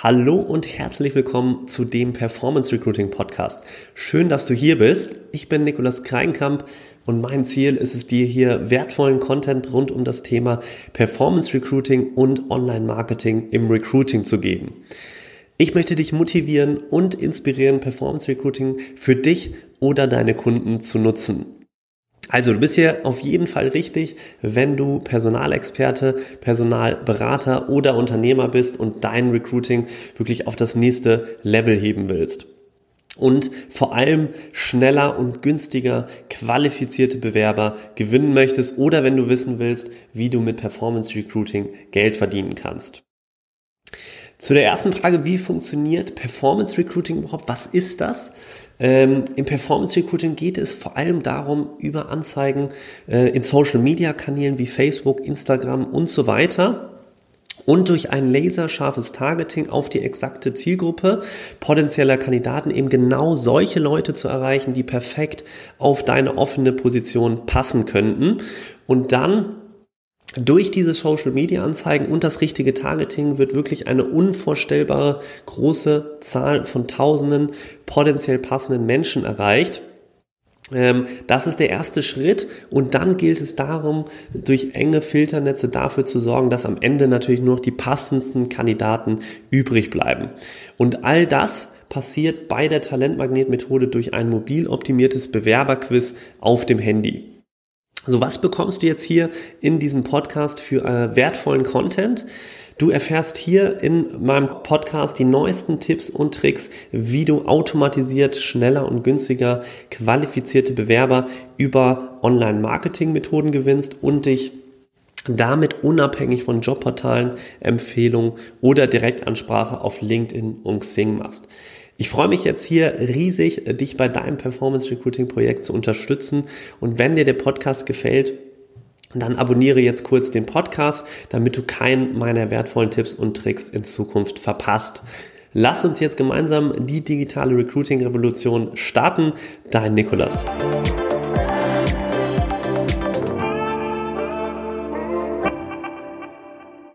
Hallo und herzlich willkommen zu dem Performance Recruiting Podcast. Schön, dass du hier bist. Ich bin Nikolas Kreinkamp und mein Ziel ist es, dir hier wertvollen Content rund um das Thema Performance Recruiting und Online Marketing im Recruiting zu geben. Ich möchte dich motivieren und inspirieren, Performance Recruiting für dich oder deine Kunden zu nutzen. Also du bist hier auf jeden Fall richtig, wenn du Personalexperte, Personalberater oder Unternehmer bist und dein Recruiting wirklich auf das nächste Level heben willst. Und vor allem schneller und günstiger qualifizierte Bewerber gewinnen möchtest oder wenn du wissen willst, wie du mit Performance Recruiting Geld verdienen kannst. Zu der ersten Frage, wie funktioniert Performance Recruiting überhaupt? Was ist das? Ähm, Im Performance Recruiting geht es vor allem darum, über Anzeigen äh, in Social Media Kanälen wie Facebook, Instagram und so weiter und durch ein laserscharfes Targeting auf die exakte Zielgruppe potenzieller Kandidaten eben genau solche Leute zu erreichen, die perfekt auf deine offene Position passen könnten und dann durch diese Social Media Anzeigen und das richtige Targeting wird wirklich eine unvorstellbare große Zahl von Tausenden potenziell passenden Menschen erreicht. Ähm, das ist der erste Schritt und dann gilt es darum, durch enge Filternetze dafür zu sorgen, dass am Ende natürlich nur noch die passendsten Kandidaten übrig bleiben. Und all das passiert bei der Talentmagnet-Methode durch ein mobil optimiertes Bewerberquiz auf dem Handy. So, was bekommst du jetzt hier in diesem Podcast für äh, wertvollen Content? Du erfährst hier in meinem Podcast die neuesten Tipps und Tricks, wie du automatisiert, schneller und günstiger qualifizierte Bewerber über Online-Marketing-Methoden gewinnst und dich damit unabhängig von Jobportalen, Empfehlungen oder Direktansprache auf LinkedIn und Xing machst. Ich freue mich jetzt hier riesig, dich bei deinem Performance Recruiting Projekt zu unterstützen. Und wenn dir der Podcast gefällt, dann abonniere jetzt kurz den Podcast, damit du keinen meiner wertvollen Tipps und Tricks in Zukunft verpasst. Lass uns jetzt gemeinsam die digitale Recruiting-Revolution starten. Dein Nikolas.